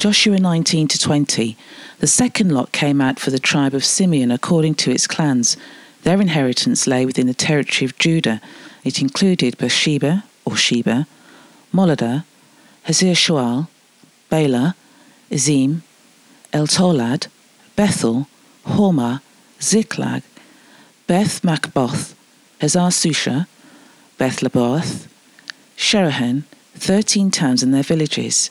Joshua 19 to 20. The second lot came out for the tribe of Simeon according to its clans. Their inheritance lay within the territory of Judah. It included Beersheba, or Sheba, Moladah, Hazar Shual, Bela, Ezem, El Tolad, Bethul, Hormah, Ziklag, Beth Macboth, Hazar Susah, Beth Lebaoth, Sharuhen, thirteen towns and their villages.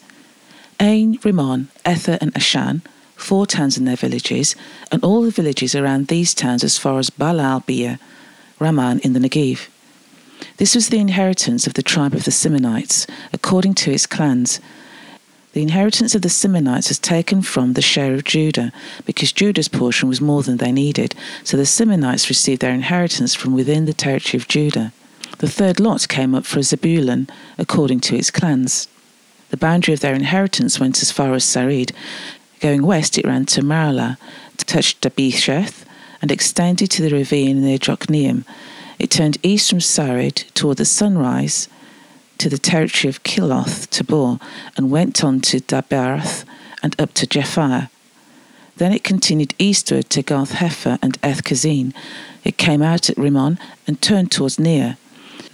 Ain, Rimmon, Ether, and Ashan, four towns and their villages, and all the villages around these towns as far as Baal Beer, Ramah in the Negev. This was the inheritance of the tribe of the Simeonites, according to its clans. The inheritance of the Simeonites was taken from the share of Judah, because Judah's portion was more than they needed, so the Simeonites received their inheritance from within the territory of Judah. The third lot came up for Zebulun, according to its clans. The boundary of their inheritance went as far as Sarid. Going west, it ran to Maralah, touched Dabbesheth, and extended to the ravine near Jokneam. It turned east from Sarid toward the sunrise to the territory of Kisloth Tabor, and went on to Daberath and up to Japhia. Then it continued eastward to Gath Hepher and Eth Kazin. It came out at Rimmon and turned towards Neah.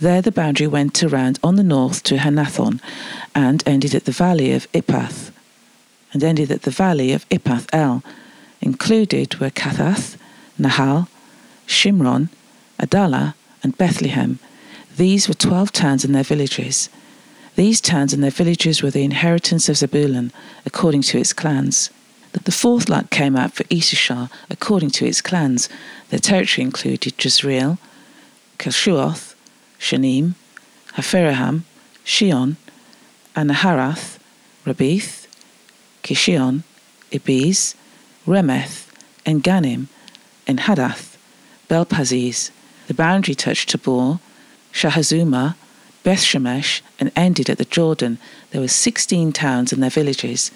There the boundary went around on the north to Hannathon and ended at the valley of Iphtah, and ended at the valley of Iphtah El. Included were Kattath, Nahal, Shimron, Idalah, and Bethlehem. These were twelve towns and their villages. These towns and their villages were the inheritance of Zebulun, according to its clans. The fourth lot came out for Issachar, according to its clans. Their territory included Jezreel, Keshuoth, Shunem, Hapharaim, Shion, Anaharath, Rabbith, Kishion, Ebez, Remeth, and Ganim, and Hadath, Belpaziz. The boundary touched Tabor, Shahazumah, Beth Shemesh, and ended at the Jordan. There were sixteen towns and their villages.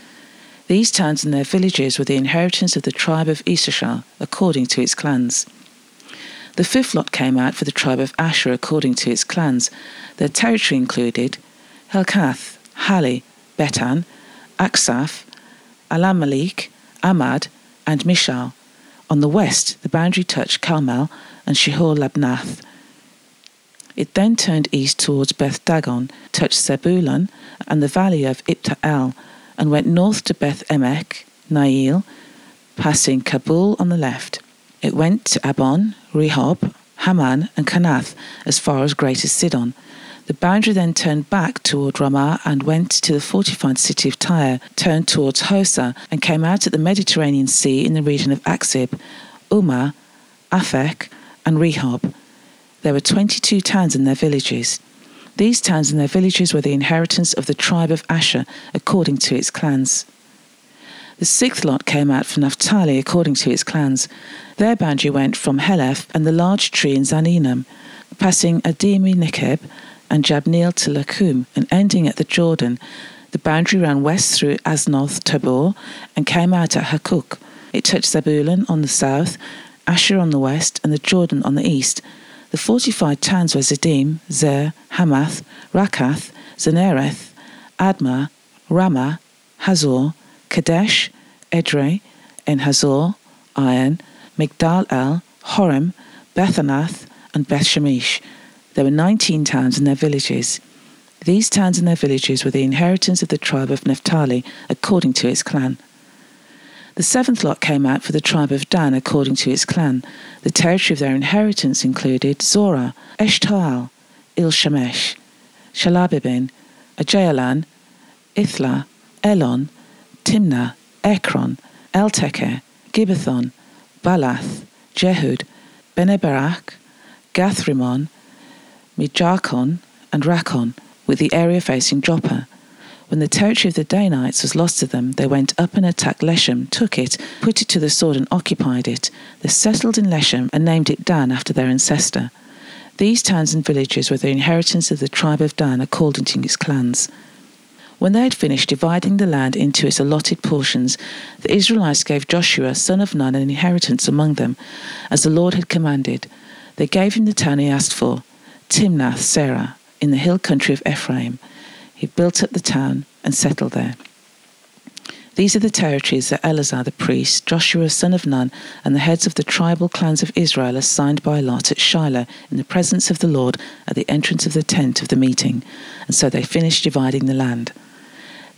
These towns and their villages were the inheritance of the tribe of Issachar, according to its clans. The fifth lot came out for the tribe of Asher according to its clans. Their territory included Helkath, Hali, Beten, Akshaph, Allammelek, Amad, and Mishal. On the west, the boundary touched Carmel and Shihor Libnath. It then turned east towards Beth Dagon, touched Zebulun and the valley of Iphtah and went north to Beth Emek, Neiel, passing Kabul on the left. It went to Abdon, Rehob, Hammon, and Kanath as far as Greater Sidon. The boundary then turned back toward Ramah and went to the fortified city of Tyre, turned towards Hosah, and came out at the Mediterranean Sea in the region of Achzib, Ummah, Aphek, and Rehob. There were twenty two towns and their villages. These towns and their villages were the inheritance of the tribe of Asher, according to its clans. The sixth lot came out from Naphtali according to its clans. Their boundary went from Heleph and the large tree in Zaanannim, passing Adami Nekeb and Jabneel to Lakkum, and ending at the Jordan. The boundary ran west through Aznoth Tabor and came out at Hukkok. It touched Zebulun on the south, Asher on the west, and the Jordan on the east. The fortified towns were Ziddim, Zer, Hammath, Rakkath, Zenereth, Admah, Ramah, Hazor, Kadesh, Edrei, En Hazor, Iron, Migdal El, Horem, Bethanath, and Beth Shemesh. There were nineteen towns and their villages. These towns and their villages were the inheritance of the tribe of Naphtali, according to its clan. The seventh lot came out for the tribe of Dan according to its clan. The territory of their inheritance included Zorah, Eshtaol, Ilshemesh, Shaalabbin, Aijalon, Ithlah, Elon, Timnah, Ekron, Eltekeh, Gibbethon, Baalath, Jehud, Bene Berak, Gathrimon, Me Jarkon, and Rakkon, with the area facing Joppa. When the territory of the Danites was lost to them, they went up and attacked Leshem, took it, put it to the sword, and occupied it. They settled in Leshem and named it Dan after their ancestor. These towns and villages were the inheritance of the tribe of Dan according to its clans. When they had finished dividing the land into its allotted portions, the Israelites gave Joshua, son of Nun, an inheritance among them, as the Lord had commanded. They gave him the town he asked for, Timnath Serah, in the hill country of Ephraim. He built up the town and settled there. These are the territories that Eleazar the priest, Joshua son of Nun, and the heads of the tribal clans of Israel assigned by lot at Shiloh in the presence of the Lord at the entrance of the tent of the meeting. And so they finished dividing the land.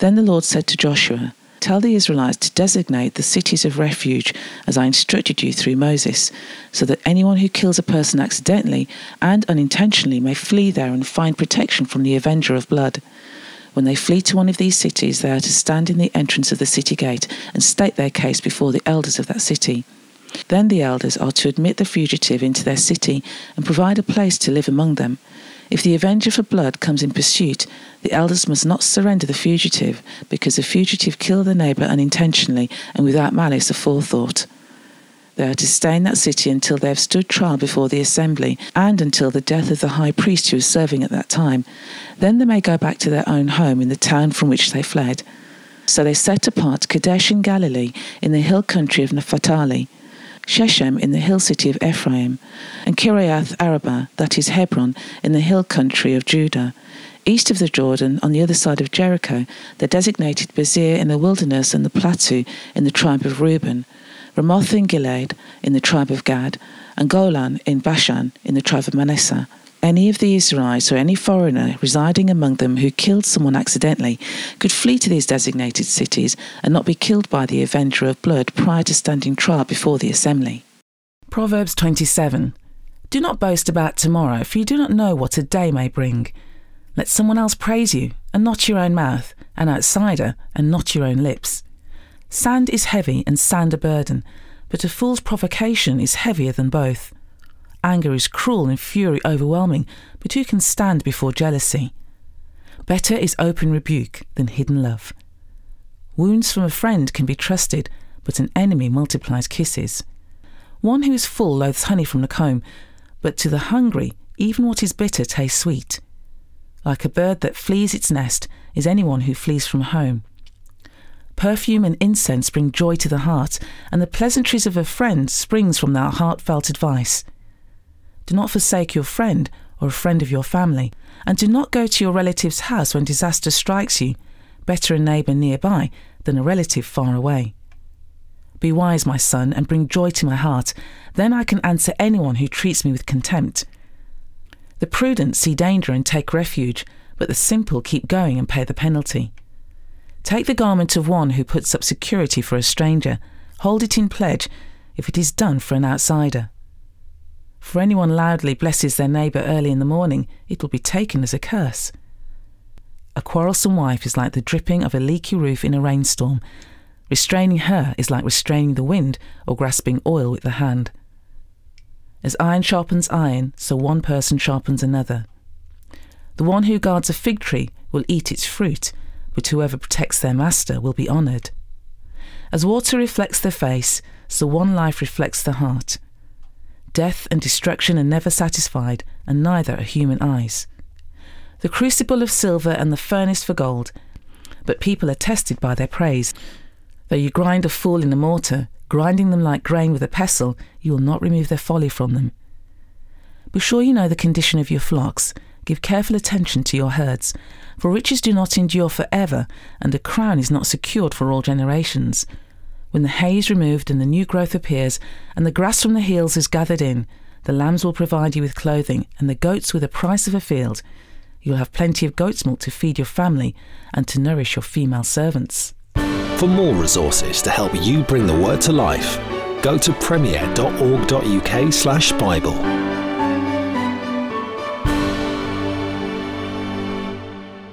Then the Lord said to Joshua, Tell the Israelites to designate the cities of refuge as I instructed you through Moses, so that anyone who kills a person accidentally and unintentionally may flee there and find protection from the avenger of blood. When they flee to one of these cities, they are to stand in the entrance of the city gate and state their case before the elders of that city. Then the elders are to admit the fugitive into their city and provide a place to live among them. If the avenger for blood comes in pursuit, the elders must not surrender the fugitive, because the fugitive killed the neighbour unintentionally and without malice aforethought. They are to stay in that city until they have stood trial before the assembly, and until the death of the high priest who is serving at that time. Then they may go back to their own home in the town from which they fled. So they set apart Kadesh in Galilee, in the hill country of Naphtali, Shechem in the hill city of Ephraim, and Kiriath Arba, that is Hebron, in the hill country of Judah. East of the Jordan, on the other side of Jericho, they designated Bezer in the wilderness and the plateau in the tribe of Reuben, Ramoth in Gilead in the tribe of Gad, and Golan in Bashan in the tribe of Manasseh. Any of the Israelites or any foreigner residing among them who killed someone accidentally could flee to these designated cities and not be killed by the avenger of blood prior to standing trial before the assembly. Proverbs 27 Do not boast about tomorrow, for you do not know what a day may bring. Let someone else praise you, and not your own mouth, an outsider, and not your own lips. Sand is heavy and sand a burden, but a fool's provocation is heavier than both. Anger is cruel and fury overwhelming, but who can stand before jealousy? Better is open rebuke than hidden love. Wounds from a friend can be trusted, but an enemy multiplies kisses. One who is full loathes honey from the comb, but to the hungry, even what is bitter tastes sweet. Like a bird that flees its nest is anyone who flees from home. Perfume and incense bring joy to the heart, and the pleasantries of a friend springs from that heartfelt advice. Do not forsake your friend or a friend of your family, and do not go to your relative's house when disaster strikes you. Better a neighbour nearby than a relative far away. Be wise, my son, and bring joy to my heart. Then I can answer anyone who treats me with contempt. The prudent see danger and take refuge, but the simple keep going and pay the penalty. Take the garment of one who puts up security for a stranger. Hold it in pledge if it is done for an outsider. For anyone loudly blesses their neighbour early in the morning, it will be taken as a curse. A quarrelsome wife is like the dripping of a leaky roof in a rainstorm. Restraining her is like restraining the wind or grasping oil with the hand. As iron sharpens iron, so one person sharpens another. The one who guards a fig tree will eat its fruit, but whoever protects their master will be honoured. As water reflects the face, so one life reflects the heart. Death and destruction are never satisfied, and neither are human eyes. The crucible of silver and the furnace for gold, but people are tested by their praise. Though you grind a fool in a mortar, grinding them like grain with a pestle, you will not remove their folly from them. Be sure you know the condition of your flocks. Give careful attention to your herds, for riches do not endure for ever, and a crown is not secured for all generations. When the hay is removed and the new growth appears, and the grass from the hills is gathered in, the lambs will provide you with clothing, and the goats with the price of a field. You will have plenty of goat's milk to feed your family and to nourish your female servants. For more resources to help you bring the word to life, go to premier.org.uk/slash Bible.